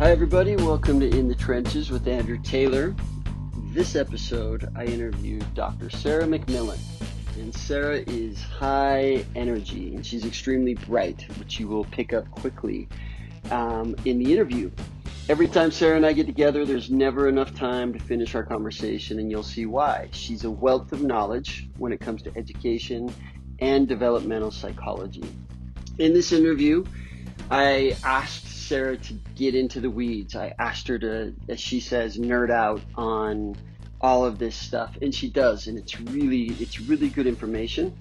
Hi, everybody. Welcome to In the Trenches with Andrew Taylor. This episode, I interviewed Dr. Sarah McMillan. And Sarah is high energy and she's extremely bright, which you will pick up quickly um, in the interview. Every time Sarah and I get together, there's never enough time to finish our conversation, and you'll see why. She's a wealth of knowledge when it comes to education and developmental psychology. In this interview, I asked Sarah to get into the weeds. I asked her to, as she says, nerd out on all of this stuff, and she does, and it's really it's really good information.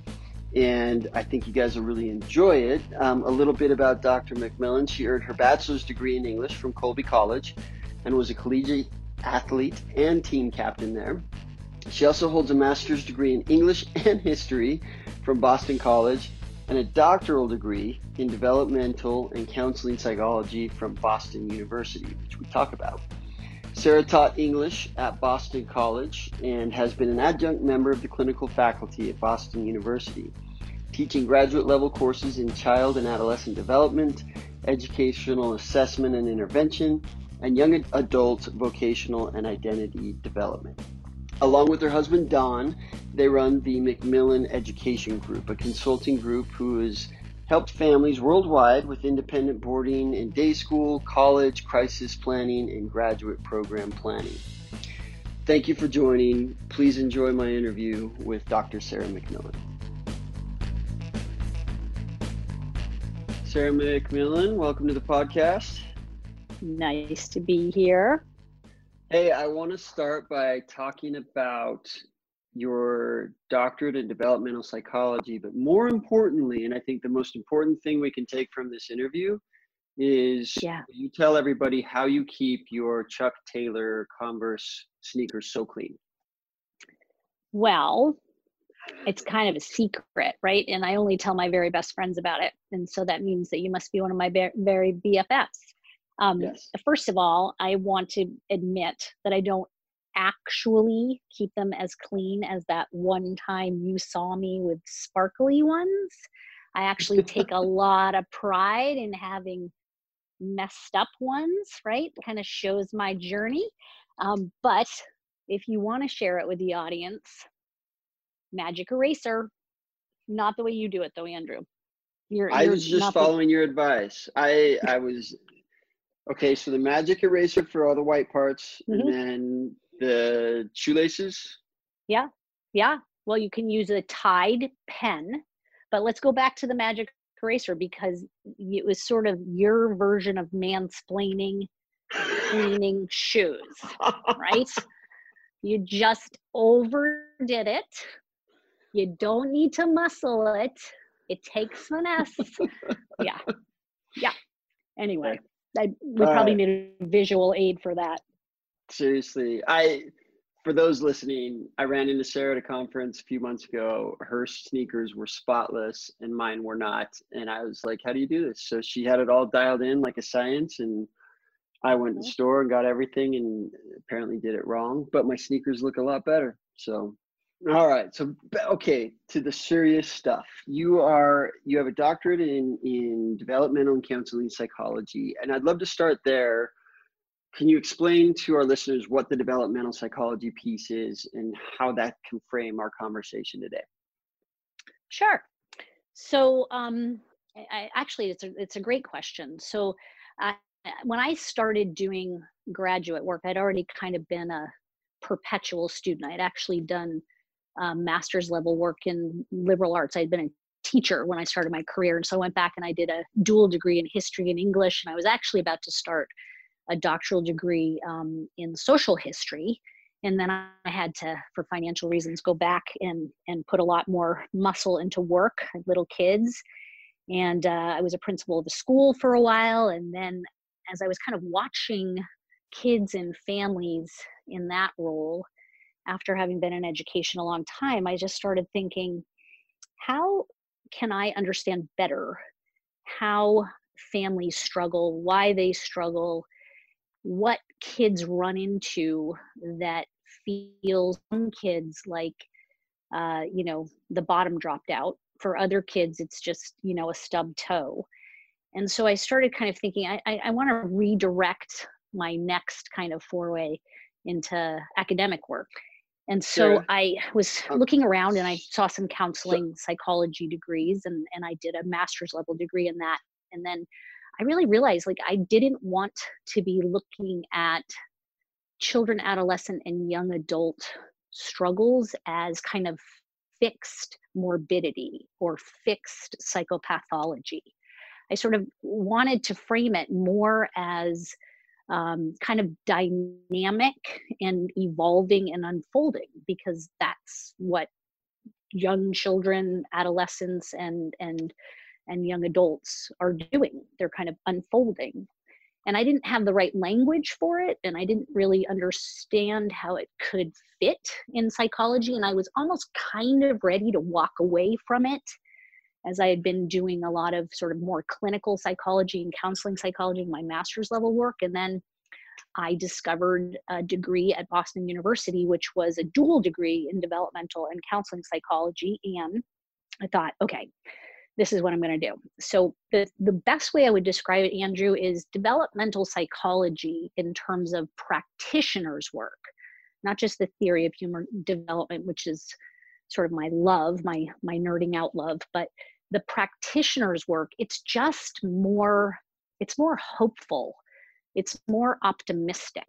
And I think you guys will really enjoy it. Um, a little bit about Dr. McMillan. She earned her bachelor's degree in English from Colby College and was a collegiate athlete and team captain there. She also holds a master's degree in English and history from Boston College and a doctoral degree in developmental and counseling psychology from Boston University, which we talk about. Sarah taught English at Boston College and has been an adjunct member of the clinical faculty at Boston University, teaching graduate level courses in child and adolescent development, educational assessment and intervention, and young adult vocational and identity development. Along with her husband Don, they run the McMillan Education Group, a consulting group who has helped families worldwide with independent boarding and day school, college, crisis planning, and graduate program planning. Thank you for joining. Please enjoy my interview with Dr. Sarah McMillan. Sarah McMillan, welcome to the podcast. Nice to be here. Hey, I want to start by talking about your doctorate in developmental psychology, but more importantly, and I think the most important thing we can take from this interview is yeah. you tell everybody how you keep your Chuck Taylor Converse sneakers so clean. Well, it's kind of a secret, right? And I only tell my very best friends about it. And so that means that you must be one of my very BFFs. Um, yes. First of all, I want to admit that I don't actually keep them as clean as that one time you saw me with sparkly ones. I actually take a lot of pride in having messed up ones, right? Kind of shows my journey. Um, but if you want to share it with the audience, magic eraser, not the way you do it though, Andrew. You're, I was just following the... your advice. I I was Okay, so the magic eraser for all the white parts, mm-hmm. and then the shoelaces. Yeah, yeah. Well, you can use a Tide pen, but let's go back to the magic eraser because it was sort of your version of mansplaining cleaning shoes, right? You just overdid it. You don't need to muscle it. It takes finesse. yeah. Yeah. Anyway. I we probably need a visual aid for that. Seriously, I for those listening, I ran into Sarah at a conference a few months ago. Her sneakers were spotless and mine were not. And I was like, How do you do this? So she had it all dialed in like a science. And I went to the mm-hmm. store and got everything and apparently did it wrong. But my sneakers look a lot better. So all right. So okay, to the serious stuff. You are you have a doctorate in in developmental and counseling psychology, and I'd love to start there. Can you explain to our listeners what the developmental psychology piece is and how that can frame our conversation today? Sure. So, um, I, actually, it's a it's a great question. So, uh, when I started doing graduate work, I'd already kind of been a perpetual student. I'd actually done um, master's level work in liberal arts. I'd been a teacher when I started my career. And so I went back and I did a dual degree in history and English. And I was actually about to start a doctoral degree um, in social history. And then I had to, for financial reasons, go back and, and put a lot more muscle into work, little kids. And uh, I was a principal of a school for a while. And then as I was kind of watching kids and families in that role, after having been in education a long time, I just started thinking, how can I understand better how families struggle, why they struggle, what kids run into that feels some kids like uh, you know the bottom dropped out for other kids it's just you know a stub toe And so I started kind of thinking, I, I, I want to redirect my next kind of foray into academic work. And so sure. I was um, looking around and I saw some counseling psychology degrees and, and I did a master's level degree in that. And then I really realized like I didn't want to be looking at children, adolescent, and young adult struggles as kind of fixed morbidity or fixed psychopathology. I sort of wanted to frame it more as um, kind of dynamic and evolving and unfolding because that's what young children, adolescents, and and and young adults are doing. They're kind of unfolding. And I didn't have the right language for it, and I didn't really understand how it could fit in psychology. And I was almost kind of ready to walk away from it as I had been doing a lot of sort of more clinical psychology and counseling psychology in my master's level work. And then I discovered a degree at Boston University, which was a dual degree in developmental and counseling psychology. And I thought, okay, this is what I'm going to do. So the the best way I would describe it, Andrew, is developmental psychology in terms of practitioners' work, not just the theory of human development, which is sort of my love, my my nerding out love, but the practitioner's work, it's just more, it's more hopeful, it's more optimistic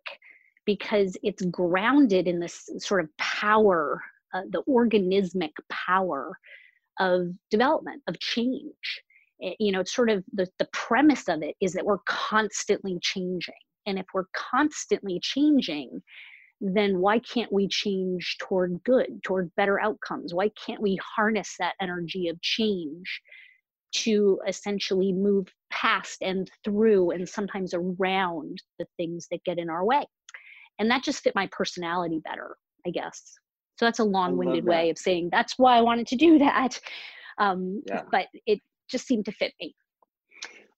because it's grounded in this sort of power, uh, the organismic power of development, of change. It, you know, it's sort of the, the premise of it is that we're constantly changing. And if we're constantly changing, then why can't we change toward good, toward better outcomes? Why can't we harness that energy of change to essentially move past and through and sometimes around the things that get in our way? And that just fit my personality better, I guess. So that's a long winded way of saying that's why I wanted to do that. Um, yeah. But it just seemed to fit me.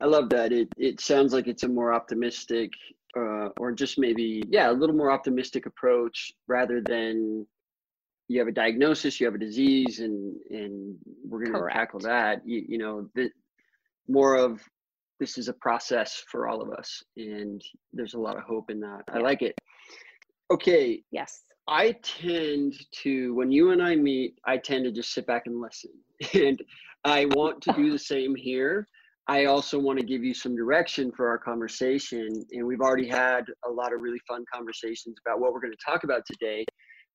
I love that. It, it sounds like it's a more optimistic uh, or just maybe yeah a little more optimistic approach rather than you have a diagnosis you have a disease and and we're going to tackle that. You, you know the more of this is a process for all of us and there's a lot of hope in that. I like it. Okay. Yes. I tend to when you and i meet i tend to just sit back and listen. And i want to do the same here I also want to give you some direction for our conversation. And we've already had a lot of really fun conversations about what we're going to talk about today.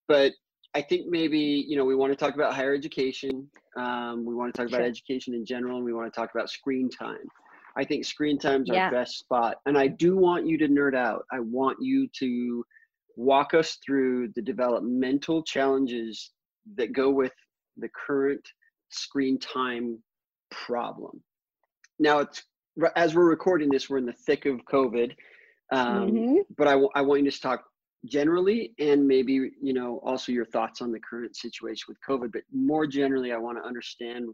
But I think maybe, you know, we want to talk about higher education. Um, we want to talk sure. about education in general, and we want to talk about screen time. I think screen time's yeah. our best spot. And I do want you to nerd out. I want you to walk us through the developmental challenges that go with the current screen time problem now it's as we're recording this, we're in the thick of COVID. Um, mm-hmm. But I, w- I want you to talk generally and maybe you know also your thoughts on the current situation with covid but more generally i want to understand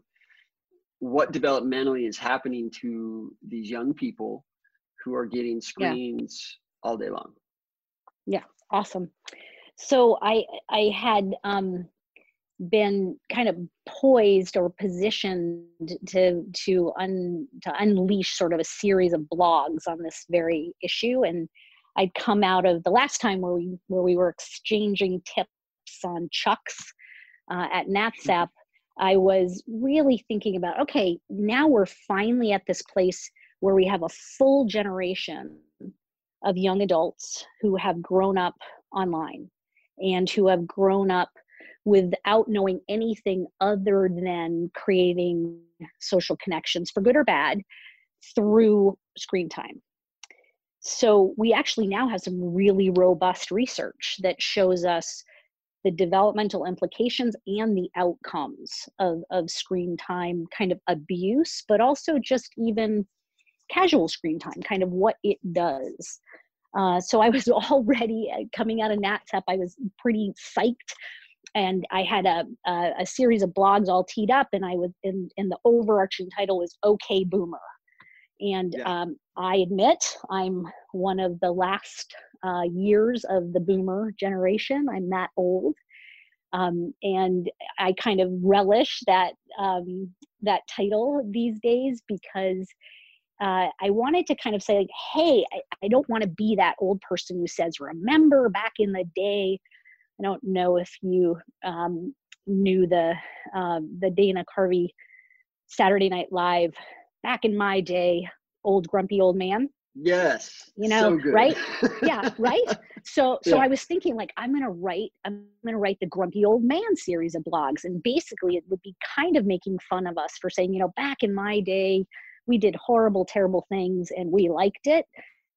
what developmentally is happening to these young people who are getting screens yeah. all day long yeah awesome so i i had um been kind of poised or positioned to to un to unleash sort of a series of blogs on this very issue. And I'd come out of the last time where we where we were exchanging tips on chucks uh, at NatSap I was really thinking about okay now we're finally at this place where we have a full generation of young adults who have grown up online and who have grown up without knowing anything other than creating social connections for good or bad through screen time. So we actually now have some really robust research that shows us the developmental implications and the outcomes of, of screen time kind of abuse, but also just even casual screen time, kind of what it does. Uh, so I was already uh, coming out of NatSap, I was pretty psyched and I had a, a, a series of blogs all teed up, and I was in, in the overarching title was "Okay Boomer," and yeah. um, I admit I'm one of the last uh, years of the Boomer generation. I'm that old, um, and I kind of relish that um, that title these days because uh, I wanted to kind of say, like, hey, I, I don't want to be that old person who says, remember back in the day. I don't know if you um, knew the uh, the Dana Carvey Saturday Night Live back in my day, old grumpy old man. Yes. You know, so right? yeah, right? So so yeah. I was thinking like I'm gonna write I'm gonna write the grumpy old man series of blogs. And basically it would be kind of making fun of us for saying, you know, back in my day, we did horrible, terrible things and we liked it.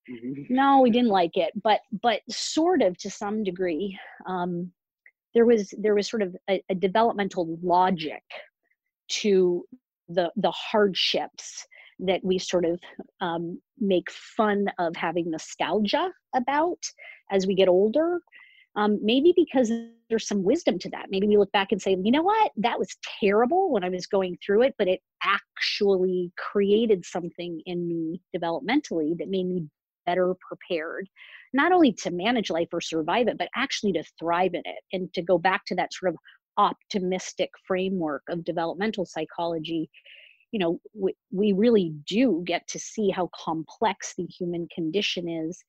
Mm-hmm. No, we didn't like it, but but sort of to some degree. Um, there was there was sort of a, a developmental logic to the the hardships that we sort of um, make fun of having nostalgia about as we get older. Um, maybe because there's some wisdom to that. Maybe we look back and say, you know what, that was terrible when I was going through it, but it actually created something in me developmentally that made me better prepared, not only to manage life or survive it, but actually to thrive in it and to go back to that sort of optimistic framework of developmental psychology. You know we, we really do get to see how complex the human condition is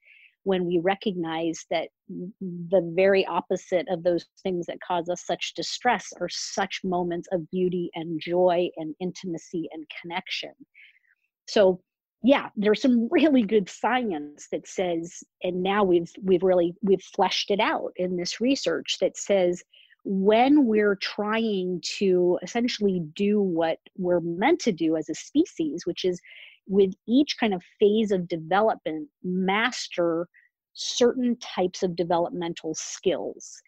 when we recognize that the very opposite of those things that cause us such distress are such moments of beauty and joy and intimacy and connection. So yeah there's some really good science that says and now we've we've really we've fleshed it out in this research that says when we're trying to essentially do what we're meant to do as a species, which is with each kind of phase of development, master certain types of developmental skills.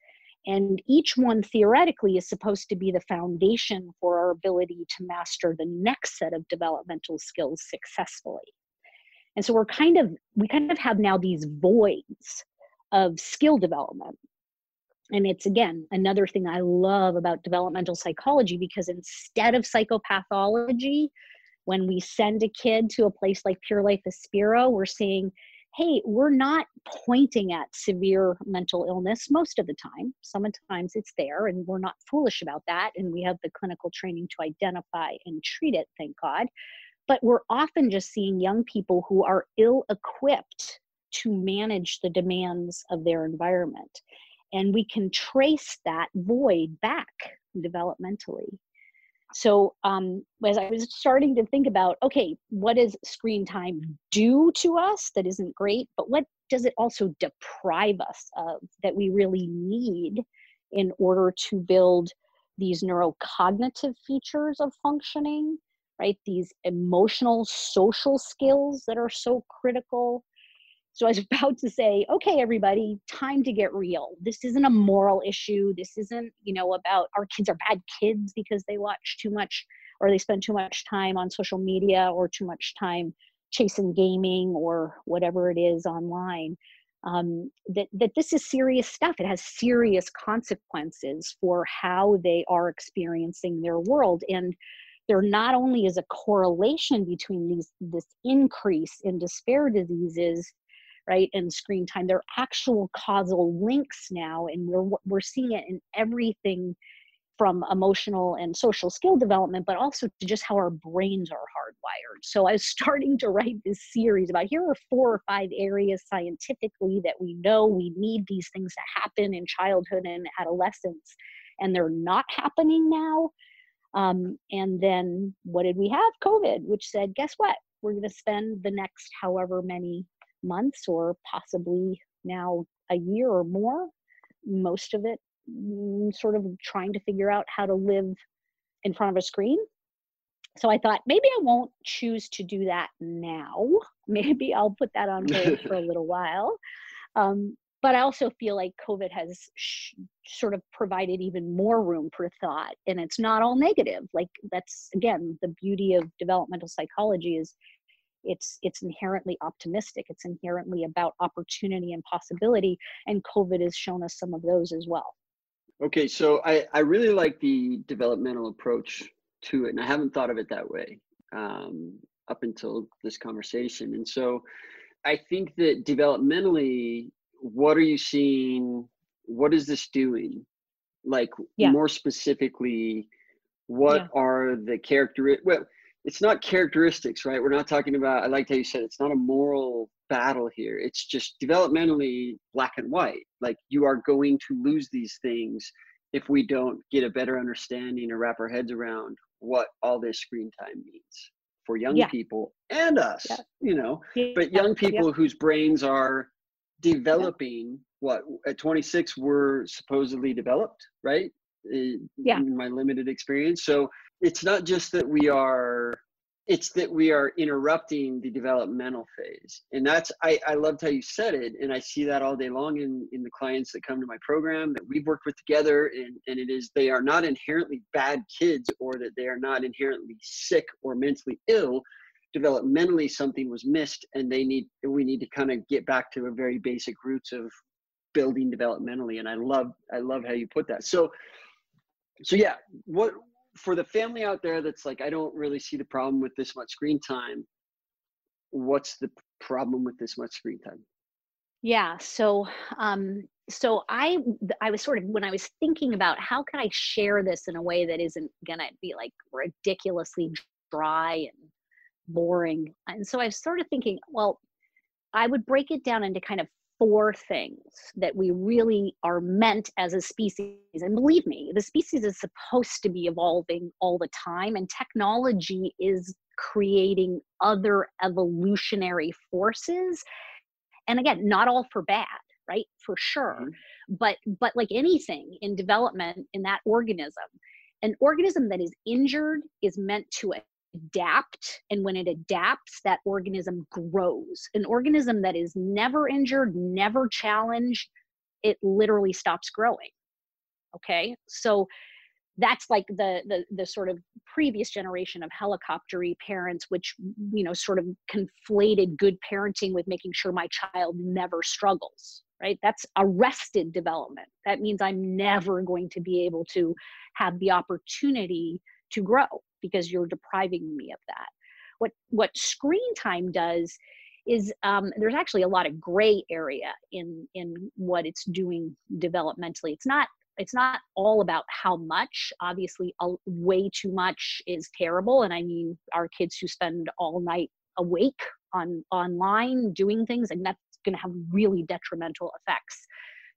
And each one theoretically is supposed to be the foundation for our ability to master the next set of developmental skills successfully. And so we're kind of, we kind of have now these voids of skill development and it's again another thing i love about developmental psychology because instead of psychopathology when we send a kid to a place like Pure Life Aspiro we're saying hey we're not pointing at severe mental illness most of the time. Sometimes it's there and we're not foolish about that and we have the clinical training to identify and treat it thank god. But we're often just seeing young people who are ill equipped to manage the demands of their environment. And we can trace that void back developmentally so um, as i was starting to think about okay what does screen time do to us that isn't great but what does it also deprive us of that we really need in order to build these neurocognitive features of functioning right? These emotional social skills that are so critical so I was about to say, okay, everybody, time to get real. This isn't a moral issue. This isn't, you know, about our kids are bad kids because they watch too much or they spend too much time on social media or too much time chasing gaming or whatever it is online. Um, that, that this is serious stuff. It has serious consequences for how they are experiencing their world. And there not only is a correlation between these this increase in despair diseases right and screen time. They're actual causal links now and we're we're seeing it in everything from emotional and social skill development but also to just how our brains are hardwired. So i was starting to write this series about here are four or five areas scientifically that we know we need these things to happen in childhood and adolescence and they're not happening now. Um, and then what did we have? Covid which said guess what? We're going to spend the next however many months or possibly now a year or more, most of it mm, sort of trying to figure out how to live in front of a screen. So I thought maybe I won't choose to do that now. Maybe I'll put that on hold for a little while. Um, but I also feel like COVID has sh- sort of provided even more room for thought, and it's not all negative. Like that's again the beauty of developmental psychology is it's it's inherently optimistic it's inherently about opportunity and possibility and covid has shown us some of those as well okay so i i really like the developmental approach to it and i haven't thought of it that way um, up until this conversation and so i think that developmentally what are you seeing what is this doing like yeah. more specifically what yeah. are the character well it's not characteristics, right? We're not talking about. I like how you said it's not a moral battle here. It's just developmentally black and white. Like you are going to lose these things if we don't get a better understanding or wrap our heads around what all this screen time means for young yeah. people and us. Yeah. You know, yeah. but young people whose brains are developing. What at 26 were supposedly developed, right? Yeah. in my limited experience. So it's not just that we are it's that we are interrupting the developmental phase and that's I, I loved how you said it and i see that all day long in, in the clients that come to my program that we've worked with together and, and it is they are not inherently bad kids or that they are not inherently sick or mentally ill developmentally something was missed and they need we need to kind of get back to a very basic roots of building developmentally and i love i love how you put that so so yeah what for the family out there that's like i don't really see the problem with this much screen time what's the problem with this much screen time? Yeah so um so i i was sort of when i was thinking about how can i share this in a way that isn't gonna be like ridiculously dry and boring and so i started thinking well i would break it down into kind of four things that we really are meant as a species. And believe me, the species is supposed to be evolving all the time, and technology is creating other evolutionary forces. And again, not all for bad, right? For sure. Mm-hmm. But but like anything in development in that organism, an organism that is injured is meant to adapt and when it adapts that organism grows. An organism that is never injured never challenged it literally stops growing okay? So that's like the the the sort of previous generation of helicoptery parents which you know sort of conflated good parenting with making sure my child never struggles right? That's arrested development. That means i'm never going to be able to have the opportunity to grow because you're depriving me of that. What what screen time does is um, there's actually a lot of gray area in in what it's doing developmentally. It's not it's not all about how much. Obviously, a, way too much is terrible, and I mean our kids who spend all night awake on online doing things, and that's going to have really detrimental effects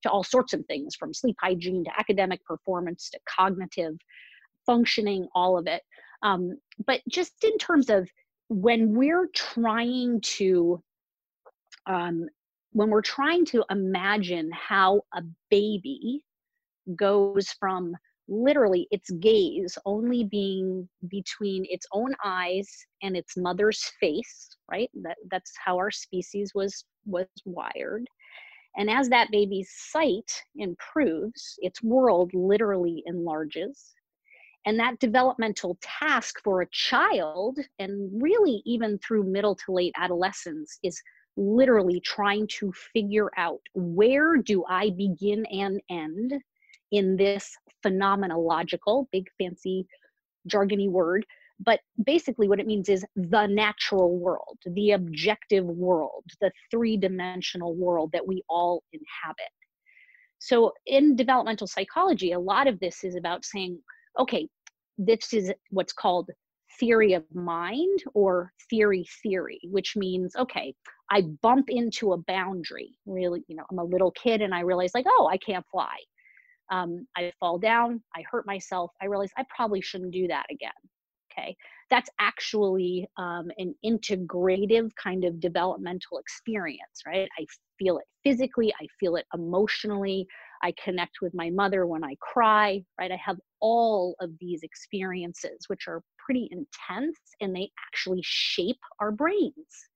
to all sorts of things from sleep hygiene to academic performance to cognitive functioning all of it um, but just in terms of when we're trying to um, when we're trying to imagine how a baby goes from literally its gaze only being between its own eyes and its mother's face right? That that's how our species was was wired. And as that baby's sight improves its world literally enlarges and that developmental task for a child, and really even through middle to late adolescence, is literally trying to figure out where do I begin and end in this phenomenological, big fancy jargony word. But basically, what it means is the natural world, the objective world, the three dimensional world that we all inhabit. So, in developmental psychology, a lot of this is about saying, okay, this is what's called theory of mind or theory theory, which means, okay, I bump into a boundary. Really, you know, I'm a little kid and I realize, like, oh, I can't fly. Um, I fall down, I hurt myself. I realize I probably shouldn't do that again. Okay, that's actually um, an integrative kind of developmental experience, right? I feel it physically, I feel it emotionally, I connect with my mother when I cry, right? I have all of these experiences, which are pretty intense and they actually shape our brains.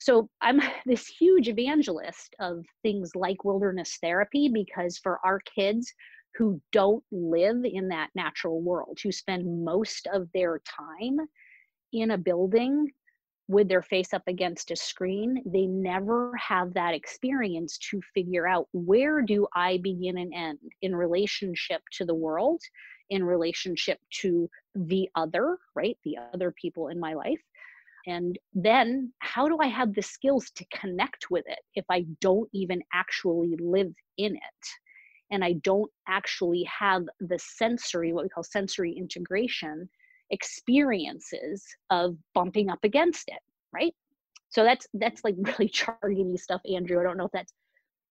So I'm this huge evangelist of things like wilderness therapy because for our kids who don't live in that natural world, who spend most of their time in a building with their face up against a screen, they never have that experience to figure out where do I begin and end in relationship to the world, in relationship to the other, right? The other people in my life. And then how do I have the skills to connect with it if I don't even actually live in it? And I don't actually have the sensory, what we call sensory integration experiences of bumping up against it, right? So that's that's like really jargony stuff, Andrew. I don't know if that's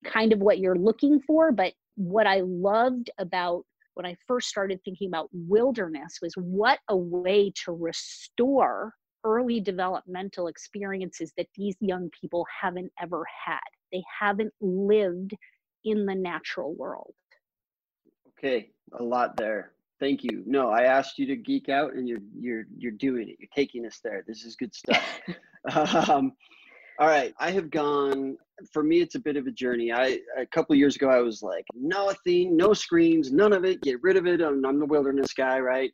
kind of what you're looking for, but what I loved about when I first started thinking about wilderness was what a way to restore early developmental experiences that these young people haven't ever had. They haven't lived in the natural world. Okay, a lot there. Thank you. No, I asked you to geek out and you're you're you're doing it. You're taking us there. This is good stuff. um, all right, I have gone. For me, it's a bit of a journey. I a couple years ago, I was like, nothing, no screens, none of it. Get rid of it. I'm, I'm the wilderness guy, right?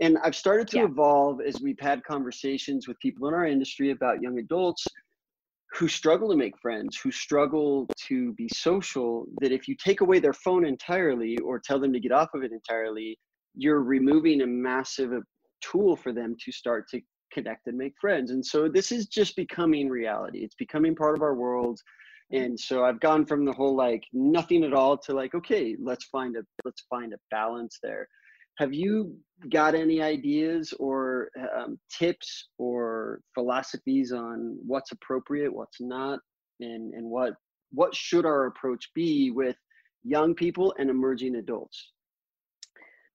And I've started to yeah. evolve as we've had conversations with people in our industry about young adults who struggle to make friends, who struggle to be social. That if you take away their phone entirely or tell them to get off of it entirely, you're removing a massive tool for them to start to connect and make friends. And so this is just becoming reality. It's becoming part of our world. And so I've gone from the whole like nothing at all to like, okay, let's find a let's find a balance there. Have you got any ideas or um, tips or philosophies on what's appropriate, what's not, and and what what should our approach be with young people and emerging adults?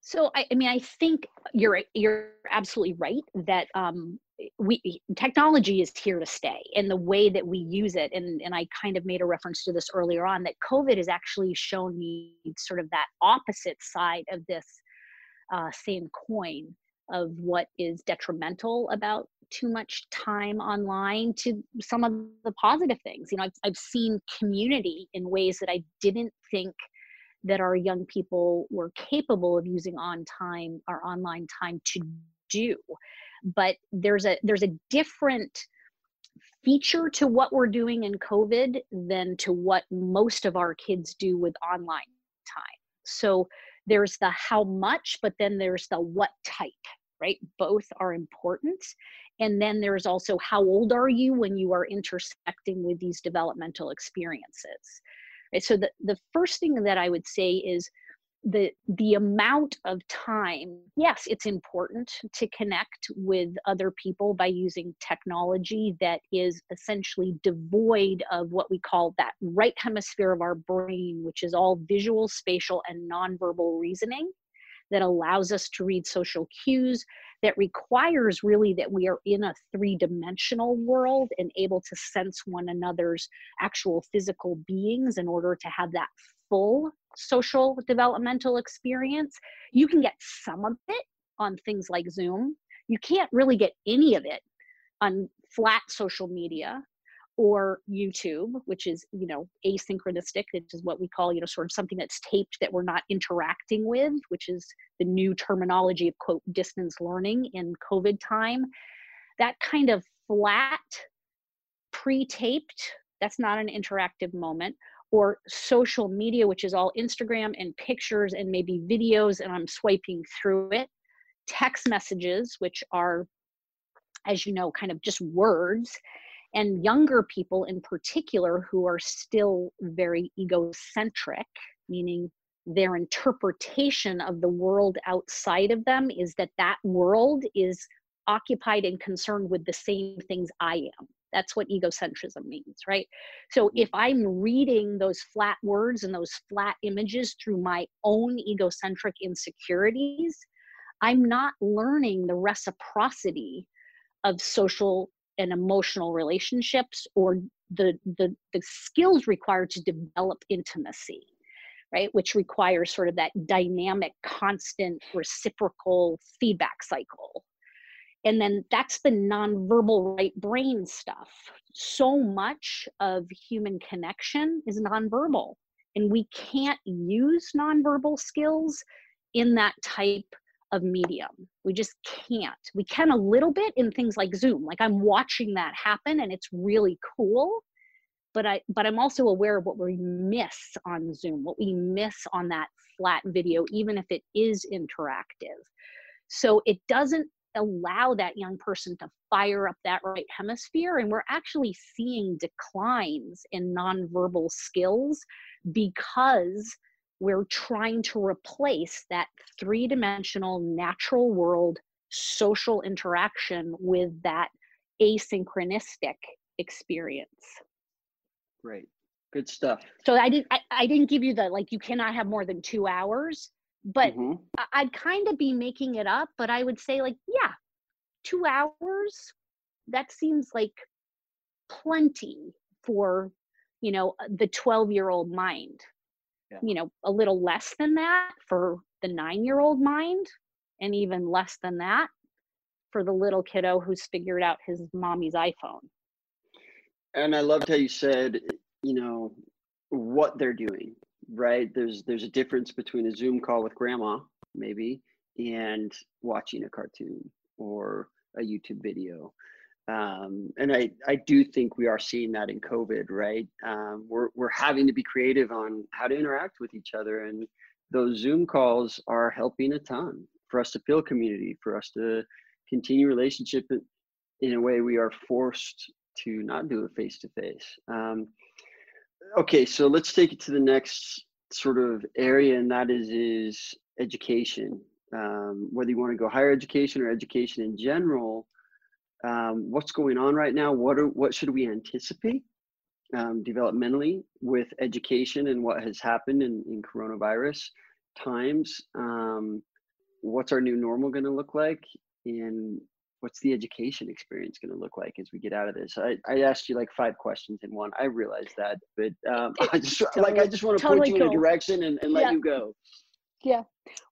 So I, I mean, I think you're you're absolutely right that um, we technology is here to stay, and the way that we use it, and and I kind of made a reference to this earlier on that COVID has actually shown me sort of that opposite side of this uh, same coin of what is detrimental about too much time online to some of the positive things. You know, I've, I've seen community in ways that I didn't think that our young people were capable of using on time or online time to do. But there's a there's a different feature to what we're doing in covid than to what most of our kids do with online time. So there's the how much but then there's the what type right? Both are important. And then there's also how old are you when you are intersecting with these developmental experiences Right? So the, the first thing that I would say is the the amount of time yes it's important to connect with other people by using technology that is essentially devoid of what we call that right hemisphere of our brain which is all visual spatial and nonverbal reasoning that allows us to read social cues that requires really that we are in a three dimensional world and able to sense one another's actual physical beings in order to have that full social developmental experience. You can get some of it on things like Zoom. You can't really get any of it on flat social media or YouTube, which is, you know, asynchronistic, which is what we call, you know, sort of something that's taped that we're not interacting with, which is the new terminology of quote distance learning in COVID time. That kind of flat, pre taped, that's not an interactive moment. Or social media, which is all Instagram and pictures and maybe videos, and I'm swiping through it. Text messages, which are, as you know, kind of just words and younger people in particular who are still very egocentric, meaning their interpretation of the world outside of them is that that world is occupied and concerned with the same things I am. That's what egocentrism means, right? So mm-hmm. if I'm reading those flat words and those flat images through my own egocentric insecurities, I'm not learning the reciprocity of social and emotional relationships or the, the, the skills required to develop intimacy right? Which requires sort of that dynamic constant reciprocal feedback cycle. And then that's the nonverbal right brain stuff. So much of human connection is nonverbal and we can't use nonverbal skills in that type of medium. We just can't. We can a little bit in things like Zoom. Like I'm watching that happen and it's really cool. But I but I'm also aware of what we miss on Zoom, what we miss on that flat video, even if it is interactive. So it doesn't allow that young person to fire up that right hemisphere. And we're actually seeing declines in nonverbal skills because we're trying to replace that three dimensional natural world social interaction with that asynchronistic experience. Great. Good stuff. So I didn't I, I didn't give you the like you cannot have more than two hours, but mm-hmm. I'd kind of be making it up, but I would say like, yeah, two hours, that seems like plenty for, you know, the 12 year old mind. Yeah. You know, a little less than that for the nine year old mind, and even less than that for the little kiddo who's figured out his mommy's iPhone. And I loved how you said, you know, what they're doing, right? There's there's a difference between a Zoom call with grandma, maybe, and watching a cartoon or a YouTube video. Um, and I, I do think we are seeing that in COVID, right? Um, we're, we're having to be creative on how to interact with each other. And those Zoom calls are helping a ton for us to feel community, for us to continue relationship in a way we are forced to not do it face to face. Okay, so let's take it to the next sort of area, and that is is education. Um, whether you want to go higher education or education in general, um, what's going on right now? What are what should we anticipate um, developmentally with education and what has happened in, in coronavirus times? Um, what's our new normal going to look like? And what's the education experience going to look like as we get out of this? I, I asked you like five questions in one. I realize that, but um, I just totally, like I just want to totally point you cool. in a direction and, and let yeah. you go. Yeah.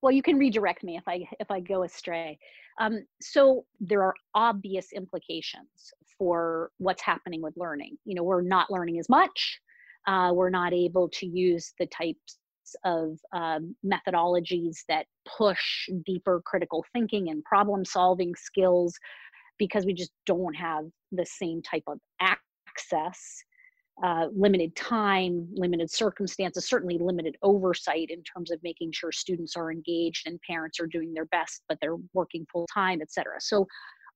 Well, you can redirect me if I if I go astray. Um, so there are obvious implications for what's happening with learning. You know, we're not learning as much. Uh, we're not able to use the types of um, methodologies that push deeper critical thinking and problem solving skills because we just don't have the same type of access uh, limited time, limited circumstances, certainly limited oversight in terms of making sure students are engaged and parents are doing their best, but they're working full time, et cetera. So,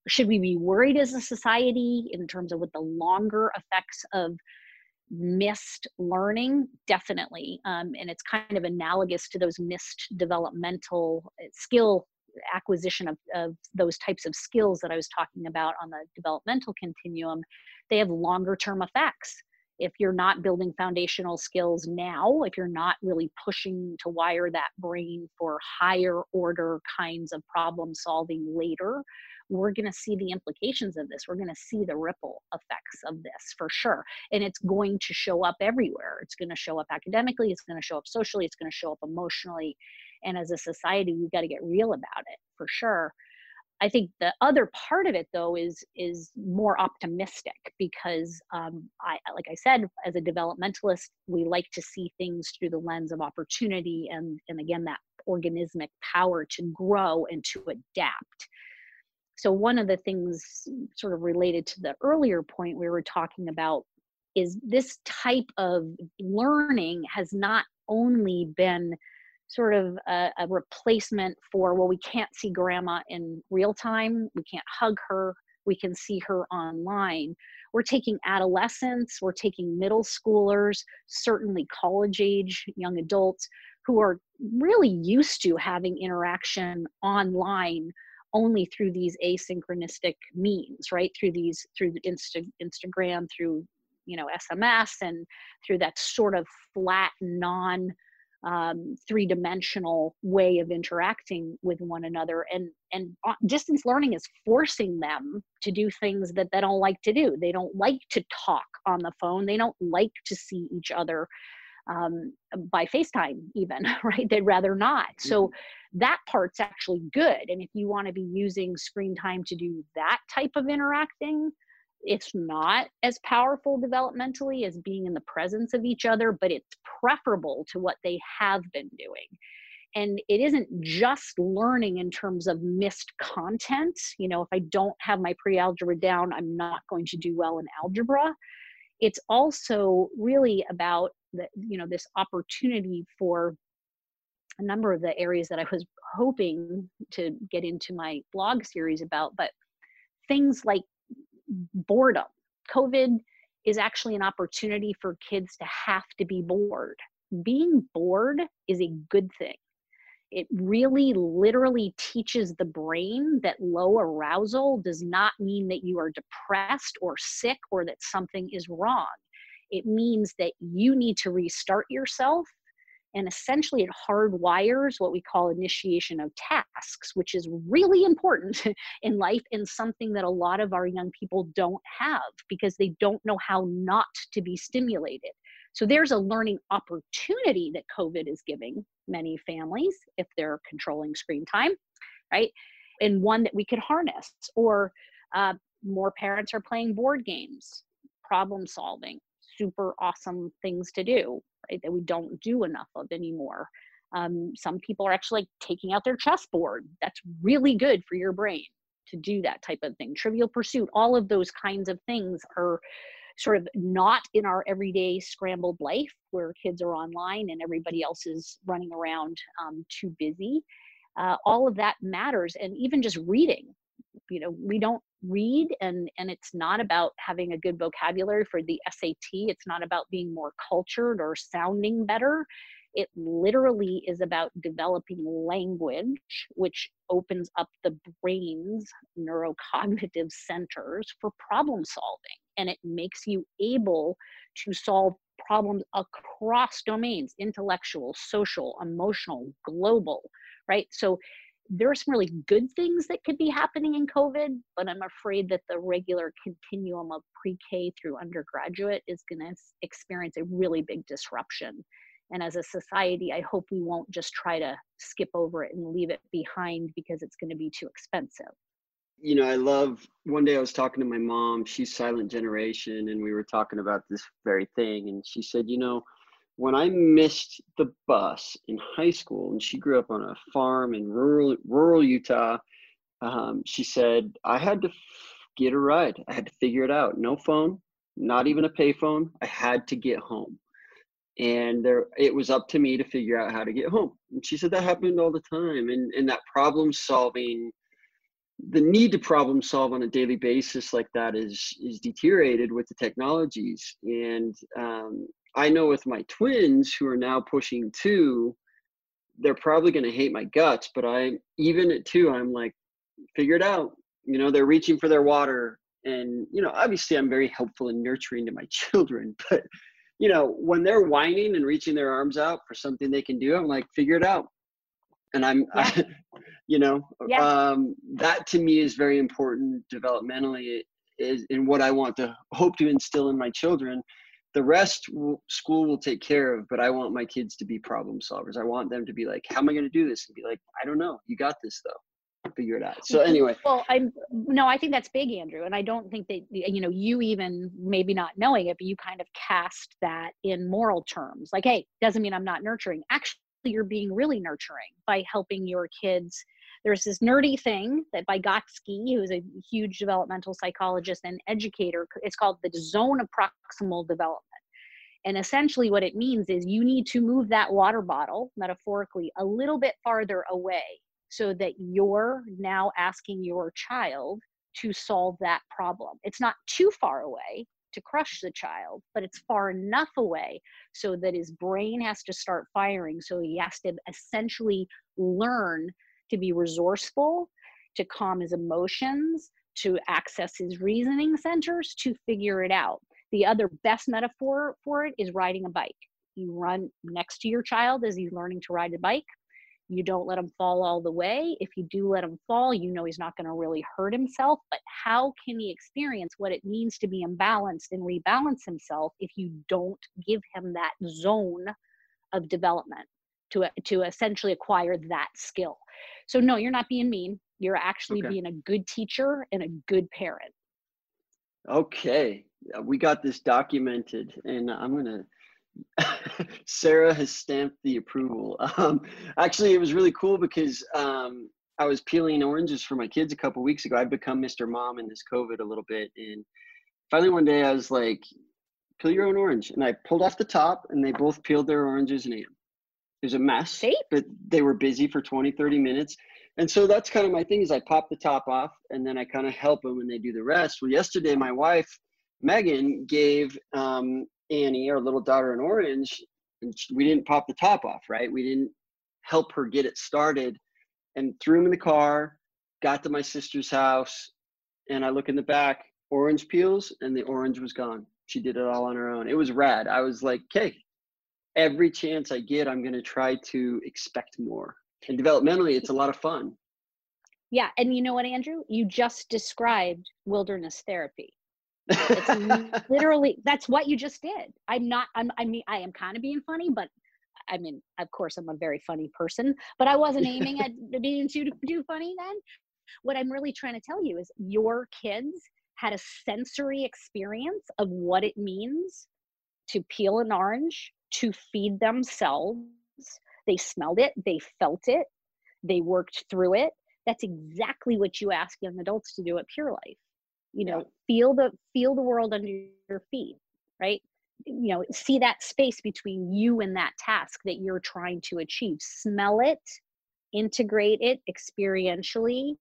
should we be worried as a society in terms of what the longer effects of missed learning? Definitely um, and it's kind of analogous to those missed developmental uh, skill acquisition of, of those types of skills that i was talking about on the developmental continuum. They have longer term effects if you're not building foundational skills now if you're not really pushing to wire that brain for higher order kinds of problem solving later we're going to see the implications of this. We're going to see the ripple effects of this for sure. And it's going to show up everywhere. It's going to show up academically, it's going to show up socially, it's going to show up emotionally. And as a society, we've got to get real about it for sure. I think the other part of it though is is more optimistic because um, I like I said as a developmentalist we like to see things through the lens of opportunity and and again that organismic power to grow and to adapt. So one of the things sort of related to the earlier point we were talking about is this type of learning has not only been sort of a, a, replacement for well we can't see grandma in real time we can't hug her we can see her online. We're taking adolescents we're taking middle schoolers certainly college age young adults who are really used to having interaction online only through these asynchronistic means right? Through these through Insta, instagram through you know sms and through that sort of flat non um, three-dimensional way of interacting with one another and and distance learning is forcing them to do things that they don't like to do they don't like to talk on the phone they don't like to see each other um, by FaceTime, even, right? They'd rather not. So mm-hmm. that part's actually good. And if you want to be using screen time to do that type of interacting, it's not as powerful developmentally as being in the presence of each other, but it's preferable to what they have been doing. And it isn't just learning in terms of missed content. You know, if I don't have my pre algebra down, I'm not going to do well in algebra. It's also really about that you know this opportunity for a number of the areas that I was hoping to get into my blog series about, but things like boredom. COVID is actually an opportunity for kids to have to be bored. Being bored is a good thing. it really literally teaches the brain that low arousal does not mean that you are depressed or sick or that something is wrong. It means that you need to restart yourself. And essentially, it hardwires what we call initiation of tasks, which is really important in life and something that a lot of our young people don't have because they don't know how not to be stimulated. So there's a learning opportunity that COVID is giving many families if they're controlling screen time, right? And one that we could harness. Or uh, more parents are playing board games, problem solving, super awesome things to do, right? That we don't do enough of anymore. Um, some people are actually taking out their chessboard. That's really good for your brain to do that type of thing. Trivial Pursuit, all of those kinds of things are sort of not in our everyday scrambled life where kids are online and everybody else is running around um, too busy. Uh, all of that matters. And even just reading, you know, we don't read and and it's not about having a good vocabulary for the SAT. It's not about being more cultured or sounding better. It literally is about developing language, which opens up the brain's neurocognitive centers for problem solving. And it makes you able to solve problems across domains intellectual, social, emotional, global, right? So there are some really good things that could be happening in COVID, but I'm afraid that the regular continuum of pre K through undergraduate is going to experience a really big disruption. And as a society, I hope we won't just try to skip over it and leave it behind because it's going to be too expensive. You know, I love one day I was talking to my mom, she's silent generation, and we were talking about this very thing. And she said, You know, when I missed the bus in high school, and she grew up on a farm in rural rural Utah, um, she said I had to f- get a ride. I had to figure it out. No phone, not even a payphone. I had to get home and there it was up to me to figure out how to get home and she said that happened all the time and and that problem solving the need to problem solve on a daily basis like that is is deteriorated with the technologies and um, i know with my twins who are now pushing two they're probably going to hate my guts but i even at two i'm like figure it out you know they're reaching for their water and you know obviously i'm very helpful and nurturing to my children but you know, when they're whining and reaching their arms out for something they can do, I'm like, figure it out. And I'm, yeah. I, you know, yeah. um, that to me is very important developmentally is in what I want to hope to instill in my children. The rest school will take care of, but I want my kids to be problem solvers. I want them to be like, how am I going to do this? And be like, I don't know. You got this though figure it out. So mm-hmm. anyway. Well, I'm no, I think that's big, Andrew, and I don't think that you know you even maybe not knowing it, but you kind of cast that in moral terms. Like, hey, doesn't mean I'm not nurturing. Actually, you're being really nurturing by helping your kids. There's this nerdy thing that Vygotsky, who's a huge developmental psychologist and educator, it's called the zone of proximal development. And essentially, what it means is you need to move that water bottle, metaphorically, a little bit farther away so that you're now asking your child to solve that problem. It's not too far away to crush the child, but it's far enough away so that his brain has to start firing. So he has to essentially learn to be resourceful, to calm his emotions, to access his reasoning centers, to figure it out. The other best metaphor for it is riding a bike. You run next to your child as he's learning to ride a bike you don't let him fall all the way. If you do let him fall, you know he's not going to really hurt himself. But how can he experience what it means to be imbalanced and rebalance himself if you don't give him that zone of development to, to essentially acquire that skill? So, no, you're not being mean. You're actually okay. being a good teacher and a good parent. Okay. We got this documented, and I'm going to Sarah has stamped the approval. Um, actually, it was really cool because um, I was peeling oranges for my kids a couple weeks ago. I've become Mr. Mom in this COVID a little bit, and finally one day I was like, "Peel your own orange," and I pulled off the top, and they both peeled their oranges and ate them. It was a mess, but they were busy for 20, 30 minutes. And so that's kind of my thing is I pop the top off and then I kind of help them and they do the rest. Well, yesterday my wife Megan gave um, Annie, our little daughter, an orange, and we didn't pop the top off, right? We didn't help her get it started and threw them in the car, got to my sister's house, and I look in the back, orange peels, and the orange was gone. She did it all on her own. It was rad. I was like, okay, every chance I get, I'm going to try to expect more. And developmentally, it's a lot of fun. Yeah. And you know what, Andrew? You just described wilderness therapy. It's literally that's what you just did. I'm not. I'm. I mean, I am kind of being funny, but I mean, of course, I'm a very funny person, but I wasn't aiming at being too too funny then. What I'm really trying to tell you is your kids had a sensory experience of what it means to peel an orange, to feed themselves. They smelled it, they felt it, they worked through it. That's exactly what you ask young adults to do at Pure Life. You know, feel the feel the world under your feet, right? You know, see that space between you and that task that you're trying to achieve. Smell it, integrate it experientially,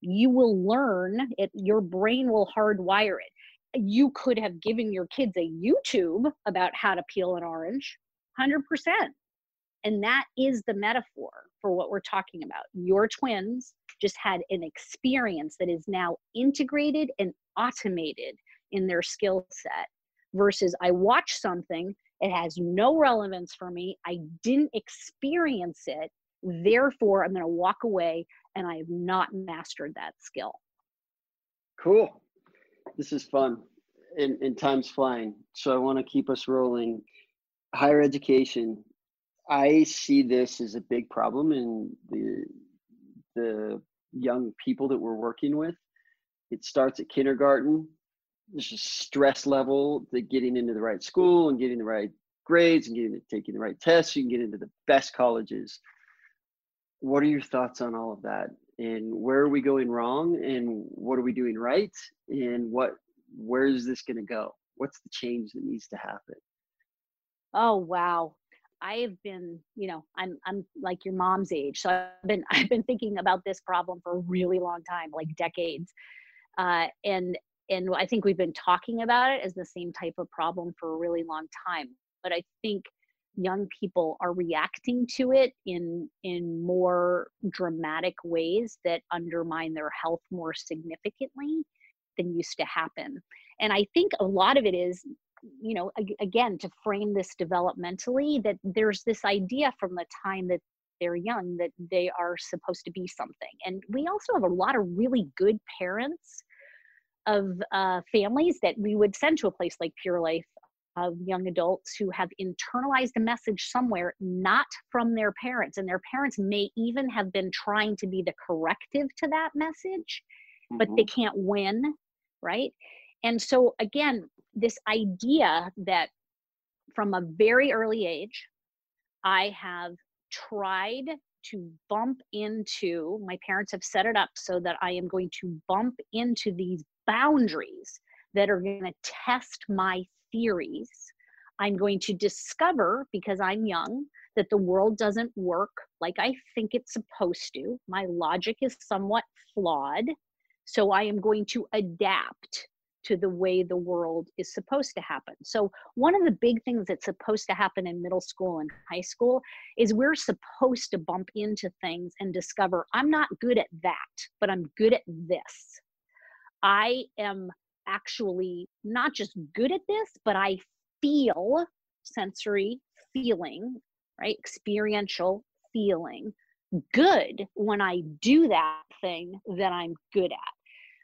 you will learn it your brain will hardwire it you could have given your kids a youtube about how to peel an orange 100% and that is the metaphor for what we're talking about your twins just had an experience that is now integrated and automated in their skill set versus i watch something it has no relevance for me i didn't experience it therefore i'm going to walk away and I have not mastered that skill. Cool. This is fun. And, and time's flying. So I want to keep us rolling. Higher education. I see this as a big problem in the the young people that we're working with. It starts at kindergarten. There's a stress level to getting into the right school and getting the right grades and getting taking the right tests. You can get into the best colleges what are your thoughts on all of that and where are we going wrong and what are we doing right and what where is this going to go? What's the change that needs to happen? Oh wow. I have been you know i'm i'm like your mom's age so i've been i've been thinking about this problem for a really long time like decades. Uh, and and i think we've been talking about it as the same type of problem for a really long time but i think young people are reacting to it in in more dramatic ways that undermine their health more significantly than used to happen. And i think a lot of it is you know again to frame this developmentally that there's this idea from the time that they're young that they are supposed to be something. And we also have a lot of really good parents of uh, families that we would send to a place like pure life of young adults who have internalized a message somewhere not from their parents and their parents may even have been trying to be the corrective to that message mm-hmm. but they mm-hmm. can't win right and so again this idea that from a very early age i have tried to bump into my parents have set it up so that i am going to bump into these boundaries that are going to test my theories. I'm going to discover, because I'm young, that the world doesn't work like I think it's supposed to. My logic is somewhat flawed. So I am going to adapt to the way the world is supposed to happen. So, one of the big things that's supposed to happen in middle school and high school is we're supposed to bump into things and discover I'm not good at that, but I'm good at this. I am actually not just good at this, but I feel sensory feeling, right? Experiential feeling good when I do that thing that I'm good at.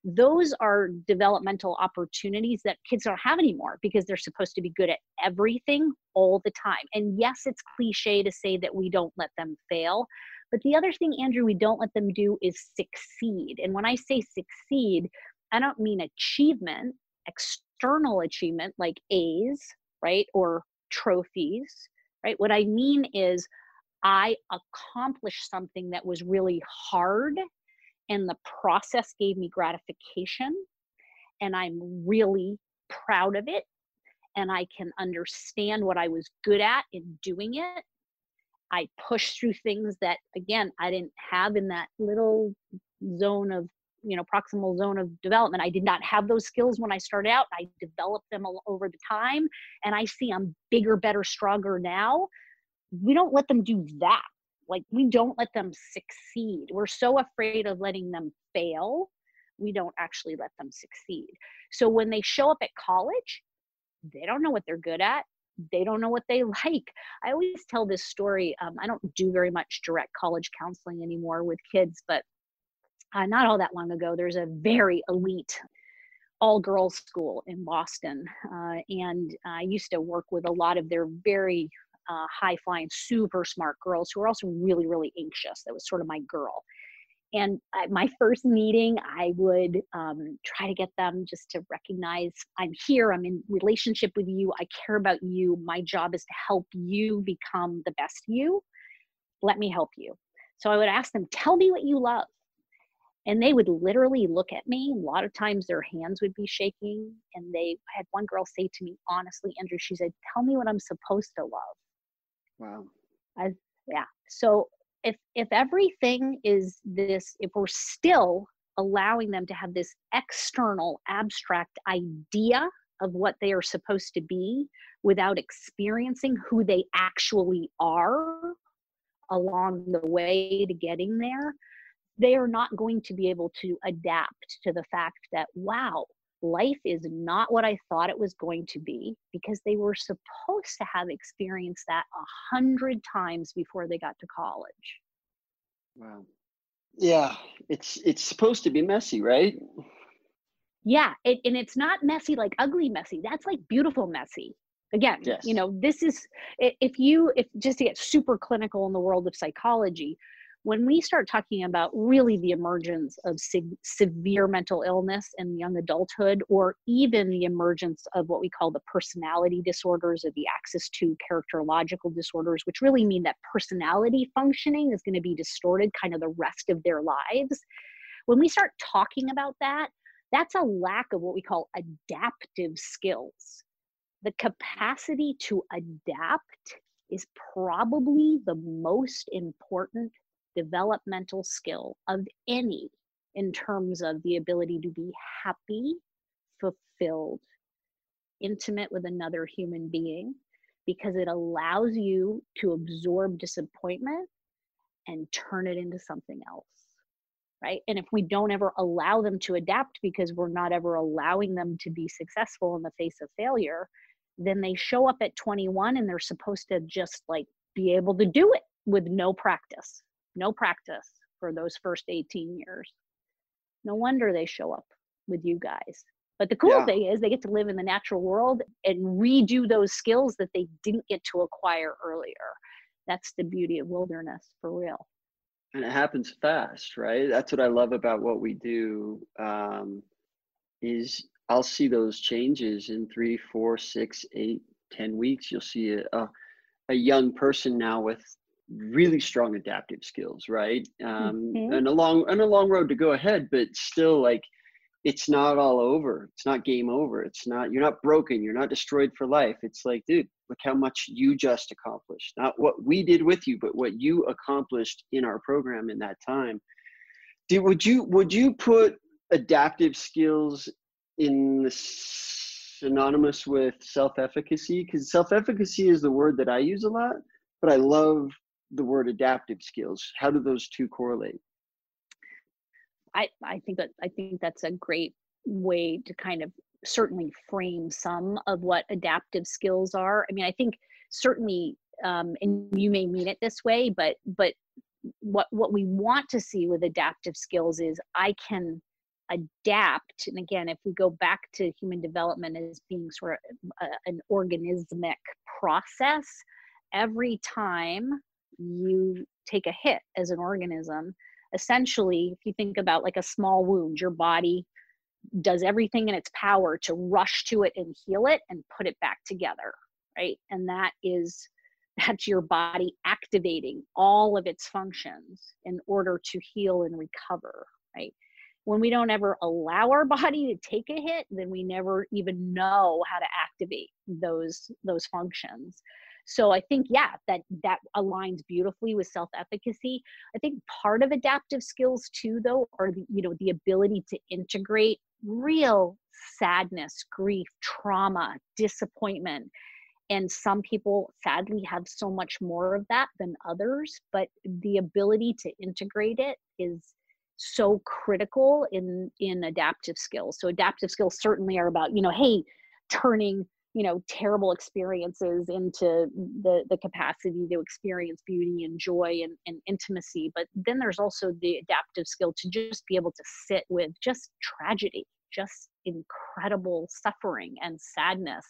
Those are developmental opportunities that kids don't have anymore because they're supposed to be good at everything all the time. And yes, it's cliche to say that we don't let them fail. But the other thing, Andrew, we don't let them do is succeed. And when I say succeed, I don't mean achievement, external achievement like A's, right? Or trophies, right? What I mean is I accomplished something that was really hard and the process gave me gratification and I'm really proud of it and I can understand what I was good at in doing it. I pushed through things that again I didn't have in that little zone of you know proximal zone of development. I did not have those skills when i started out. I developed them over the time and i see i'm bigger better stronger now. We don't let them do that. Like we don't let them succeed. We're so afraid of letting them fail we don't actually let them succeed. So when they show up at college they don't know what they're good at. They don't know what they like. I always tell this story um, i don't do very much direct college counseling anymore with kids but uh, not all that long ago there's a very elite all girls school in boston uh, and i used to work with a lot of their very uh, high flying, super smart girls who are also really, really anxious. That was sort of my girl. And at my first meeting, I would um, try to get them just to recognize I'm here, I'm in relationship with you, I care about you. My job is to help you become the best you. Let me help you. So I would ask them, Tell me what you love. And they would literally look at me. A lot of times their hands would be shaking. And they had one girl say to me, honestly, Andrew, she said, Tell me what I'm supposed to love. Wow. I, yeah. So if if everything is this, if we're still allowing them to have this external abstract idea of what they are supposed to be without experiencing who they actually are along the way to getting there, they are not going to be able to adapt to the fact that, wow, life is not what I thought it was going to be because they were supposed to have experienced that a hundred times before they got to college. Wow. Yeah, it's it's supposed to be messy, right? Yeah, it, and it's not messy like ugly messy. That's like beautiful messy. Again, yes. you know, this is if you if just to get super clinical in the world of psychology, when we start talking about really the emergence of se- severe mental illness in young adulthood, or even the emergence of what we call the personality disorders or the axis 2 characterological disorders, which really mean that personality functioning is going to be distorted kind of the rest of their lives. When we start talking about that, that's a lack of what we call adaptive skills. The capacity to adapt is probably the most important developmental skill of any in terms of the ability to be happy, fulfilled, intimate with another human being, because it allows you to absorb disappointment and turn it into something else. Right. And if we don't ever allow them to adapt because we're not ever allowing them to be successful in the face of failure, then they show up at 21 and they're supposed to just like be able to do it with no practice no practice for those first 18 years. No wonder they show up with you guys. But the cool yeah. thing is they get to live in the natural world and redo those skills that they didn't get to acquire earlier. That's the beauty of wilderness for real. And it happens fast, right? That's what I love about what we do. Um, is I'll see those changes in three, four, six, eight, ten weeks. You'll see a, a, a young person now with really strong adaptive skills, right? Um, mm-hmm. And a long and a long road to go ahead, but still, like it's not all over. It's not game over. It's not you're not broken. You're not destroyed for life. It's like, dude, look how much you just accomplished. Not what we did with you, but what you accomplished in our program in that time. Did would you would you put adaptive skills in the synonymous with self-efficacy? Because self-efficacy is the word that I use a lot, but I love the word adaptive skills? How do those two correlate? I i think that i think that's a great way to kind of certainly frame some of what adaptive skills are. I mean i think certainly um, and you may mean it this way but but what what we want to see with adaptive skills is i can adapt and again if we go back to human development as being sort of a, an organismic process every time you take a hit as an organism essentially if you think about like a small wound your body does everything in its power to rush to it and heal it and put it back together right? And that is that's your body activating all of its functions in order to heal and recover right? When we don't ever allow our body to take a hit then we never even know how to activate those those functions so I think, yeah, that that aligns beautifully with self-efficacy. I think part of adaptive skills too, though, are the, you know, the ability to integrate real sadness, grief, trauma, disappointment, and some people sadly have so much more of that than others but the ability to integrate it is so critical in in adaptive skills so adaptive skills certainly are about you know hey turning you know terrible experiences into the the capacity to experience beauty and joy and, and intimacy but then there's also the adaptive skill to just be able to sit with just tragedy just incredible suffering and sadness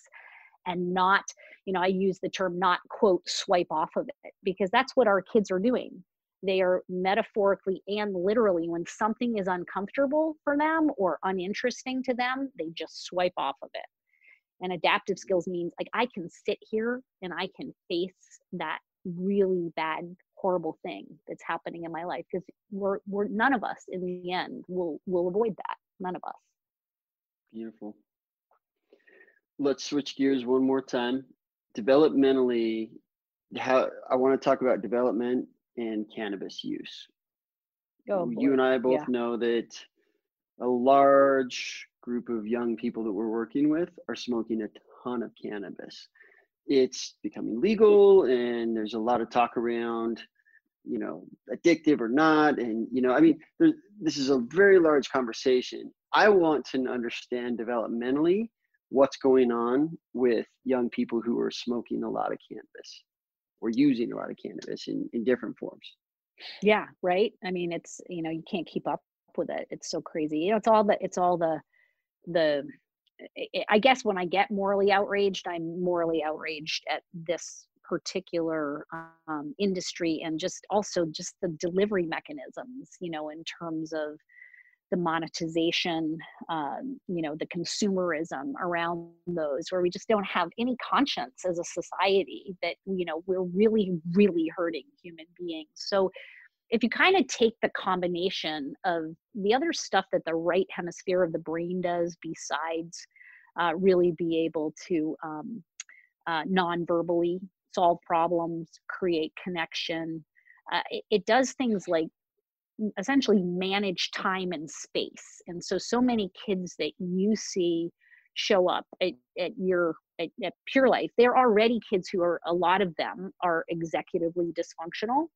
and not you know i use the term not quote swipe off of it because that's what our kids are doing. They are metaphorically and literally when something is uncomfortable for them or uninteresting to them they just swipe off of it and adaptive skills means like i can sit here and i can face that really bad horrible thing that's happening in my life because we're we're none of us in the end will will avoid that none of us beautiful let's switch gears one more time. Developmentally, how I want to talk about development and cannabis use. Oh, you and I both yeah. know that a large group of young people that we're working with are smoking a ton of cannabis. It's becoming legal, and there's a lot of talk around, you know, addictive or not. And, you know, I mean, this is a very large conversation. I want to understand developmentally what's going on with young people who are smoking a lot of cannabis or using a lot of cannabis in, in different forms. Yeah, right. I mean, it's you know you can't keep up with it. It's so crazy. You know, it's all the it's all the the. I guess when I get morally outraged, I'm morally outraged at this particular um, industry and just also just the delivery mechanisms. You know, in terms of the monetization, um, you know, the consumerism around those, where we just don't have any conscience as a society that, you know, we're really, really hurting human beings. So if you kind of take the combination of the other stuff that the right hemisphere of the brain does besides uh, really be able to um, uh, non-verbally solve problems, create connection, uh, it, it does things like essentially manage time and space. And so, so many kids that you see show up at, at your at, at Pure Life, they're already kids who are a lot of them are executively dysfunctional,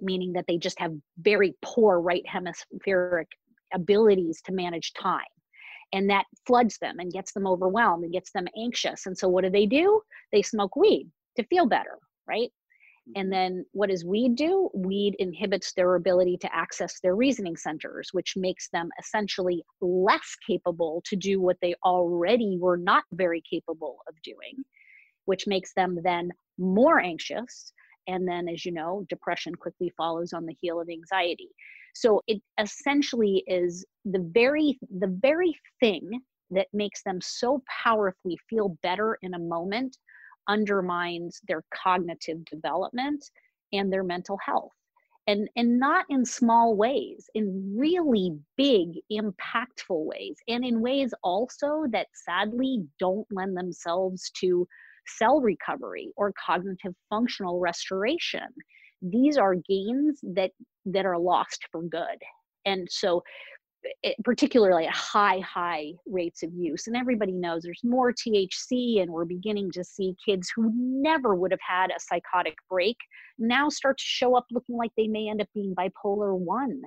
meaning that they just have very poor right hemispheric abilities to manage time. And that floods them and gets them overwhelmed and gets them anxious. And so, what do they do? They smoke weed to feel better, right? And mm-hmm. then what does weed do? Weed inhibits their ability to access their reasoning centers, which makes them essentially less capable to do what they already were not very capable of doing, which makes them then more anxious. And then, as you know, depression quickly follows on the heel of anxiety. So it essentially is the very the very thing that makes them so powerfully feel better in a moment undermines their cognitive development and their mental health and and not in small ways in really big impactful ways and in ways also that sadly don't lend themselves to cell recovery or cognitive functional restoration these are gains that that are lost for good and so it, particularly at high, high rates of use. And everybody knows there's more THC, and we're beginning to see kids who never would have had a psychotic break now start to show up looking like they may end up being bipolar one.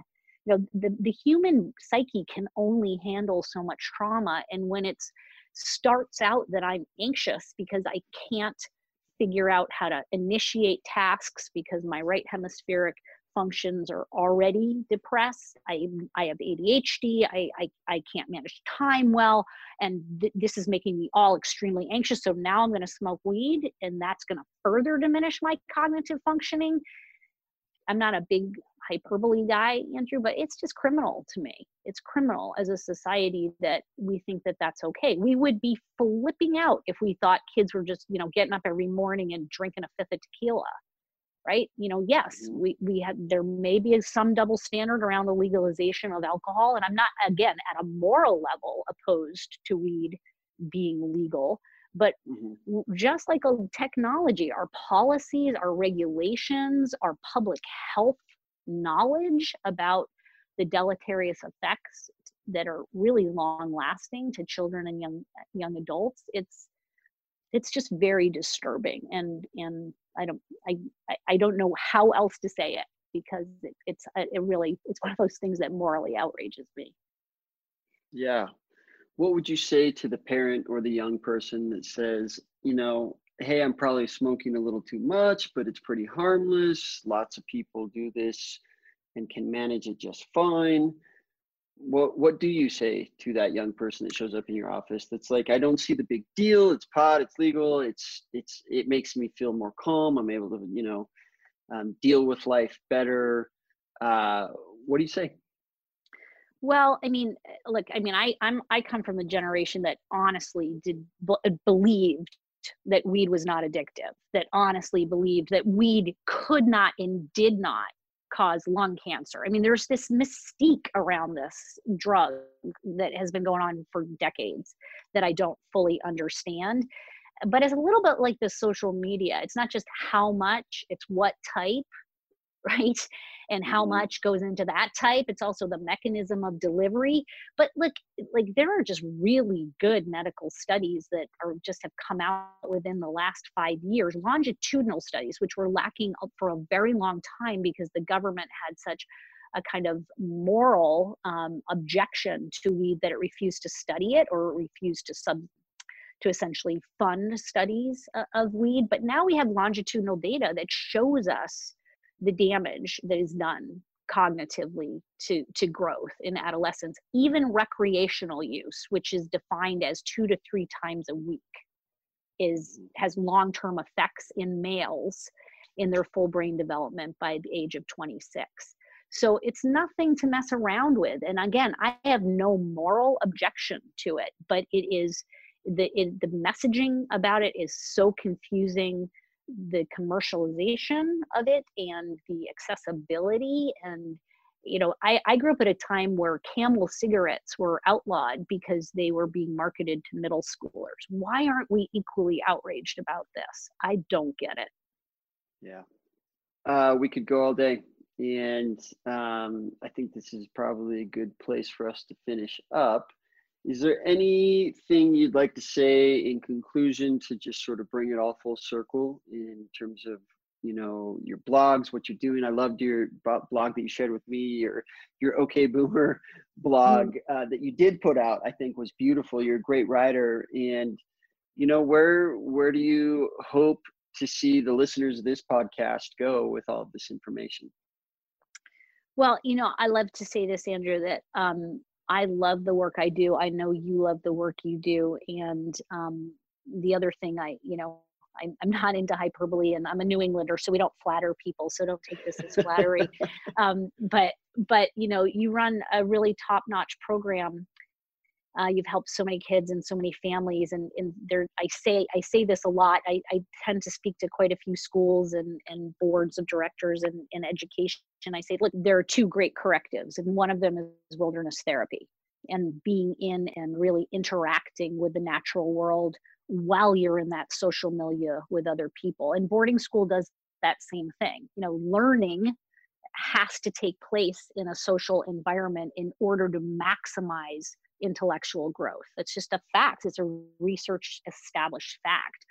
You know, the, the human psyche can only handle so much trauma. And when it starts out that I'm anxious because I can't figure out how to initiate tasks because my right hemispheric functions are already depressed. I, I have ADHD. I, I, I can't manage time well. And th- this is making me all extremely anxious. So now I'm going to smoke weed and that's going to further diminish my cognitive functioning. I'm not a big hyperbole guy, Andrew, but it's just criminal to me. It's criminal as a society that we think that that's okay. We would be flipping out if we thought kids were just, you know, getting up every morning and drinking a fifth of tequila right you know yes mm-hmm. we we have there may be some double standard around the legalization of alcohol and i'm not again at a moral level opposed to weed being legal but mm-hmm. just like a technology our policies our regulations our public health knowledge about the deleterious effects that are really long lasting to children and young young adults it's it's just very disturbing. And and i don't i i don't know how else to say it because it, it's uh, it really it's one of those things that morally outrages me. Yeah. What would you say to the parent or the young person that says you know hey i'm probably smoking a little too much but it's pretty harmless. Lots of people do this and can manage it just fine. What what do you say to that young person that shows up in your office that's like i don't see the big deal. It's pot. It's legal. It's it's it makes me feel more calm. I'm able to you know um, deal with life better. Uh, what do you say? Well i mean look i mean i i'm i come from the generation that honestly did believed that weed was not addictive that honestly believed that weed could not and did not cause lung cancer. I mean, there's this mystique around this drug that has been going on for decades that I don't fully understand. But it's a little bit like the social media. It's not just how much, it's what type, right? and how mm-hmm. much goes into that type it's also the mechanism of delivery but look like there are just really good medical studies that are just have come out within the last five years longitudinal studies which were lacking for a very long time because the government had such a kind of moral um, objection to weed that it refused to study it or refused to sub to essentially fund studies uh, of weed but now we have longitudinal data that shows us the damage that is done cognitively to to growth in adolescence even recreational use which is defined as 2 to 3 times a week is has long-term effects in males in their full brain development by the age of 26 so it's nothing to mess around with. And again i have no moral objection to it but it is the it, the messaging about it is so confusing the commercialization of it and the accessibility and you know I, I grew up at a time where camel cigarettes were outlawed because they were being marketed to middle schoolers. Why aren't we equally outraged about this? I don't get it. Yeah. Uh, we could go all day and um, i think this is probably a good place for us to finish up is there anything you'd like to say in conclusion to just sort of bring it all full circle in terms of you know your blogs what you're doing? I loved your blog that you shared with me your your okay boomer blog mm-hmm. uh, that you did put out i think was beautiful. You're a great writer. And you know where where do you hope to see the listeners of this podcast go with all of this information? Well you know i love to say this andrew that um, I love the work I do. I know you love the work you do. And um, the other thing I, you know, I'm, I'm not into hyperbole and I'm a New Englander, so we don't flatter people. So don't take this as flattery. um, but, but, you know, you run a really top notch program uh, you've helped so many kids and so many families, and, and there I say I say this a lot. I, I tend to speak to quite a few schools and, and boards of directors and in education. I say, look, there are two great correctives, and one of them is wilderness therapy and being in and really interacting with the natural world while you're in that social milieu with other people. And boarding school does that same thing. You know, learning has to take place in a social environment in order to maximize intellectual growth. It's just a fact, it's a research established fact.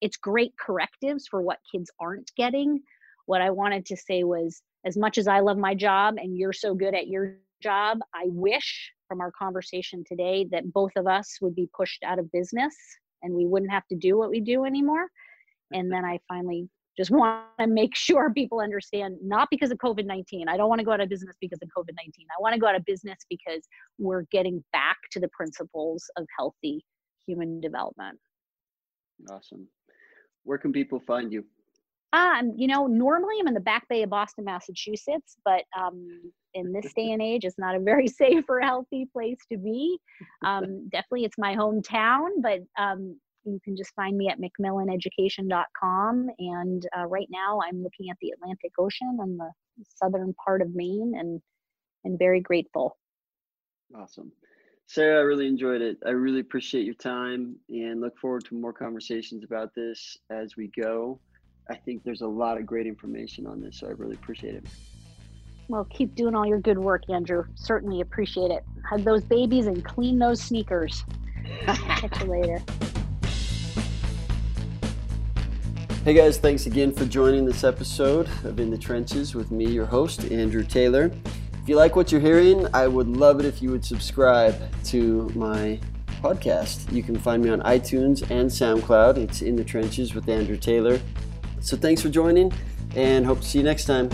It's great correctives for what kids aren't getting. What I wanted to say was as much as I love my job and you're so good at your job, I wish from our conversation today that both of us would be pushed out of business and we wouldn't have to do what we do anymore. And then I finally just want to make sure people understand not because of COVID 19. I don't want to go out of business because of COVID 19. I want to go out of business because we're getting back to the principles of healthy human development. Awesome. Where can people find you? Um, you know, normally I'm in the back bay of Boston, Massachusetts, but um, in this day and age, it's not a very safe or healthy place to be. Um, definitely, it's my hometown, but um, you can just find me at mcmillaneducation.com. And uh, right now, I'm looking at the Atlantic Ocean and the southern part of Maine, and and very grateful. Awesome. Sarah, I really enjoyed it. I really appreciate your time and look forward to more conversations about this as we go. I think there's a lot of great information on this, so I really appreciate it. Well, keep doing all your good work, Andrew. Certainly appreciate it. Hug those babies and clean those sneakers. Catch you later. Hey guys, thanks again for joining this episode of In the Trenches with me, your host, Andrew Taylor. If you like what you're hearing, I would love it if you would subscribe to my podcast. You can find me on iTunes and SoundCloud. It's In the Trenches with Andrew Taylor. So thanks for joining and hope to see you next time.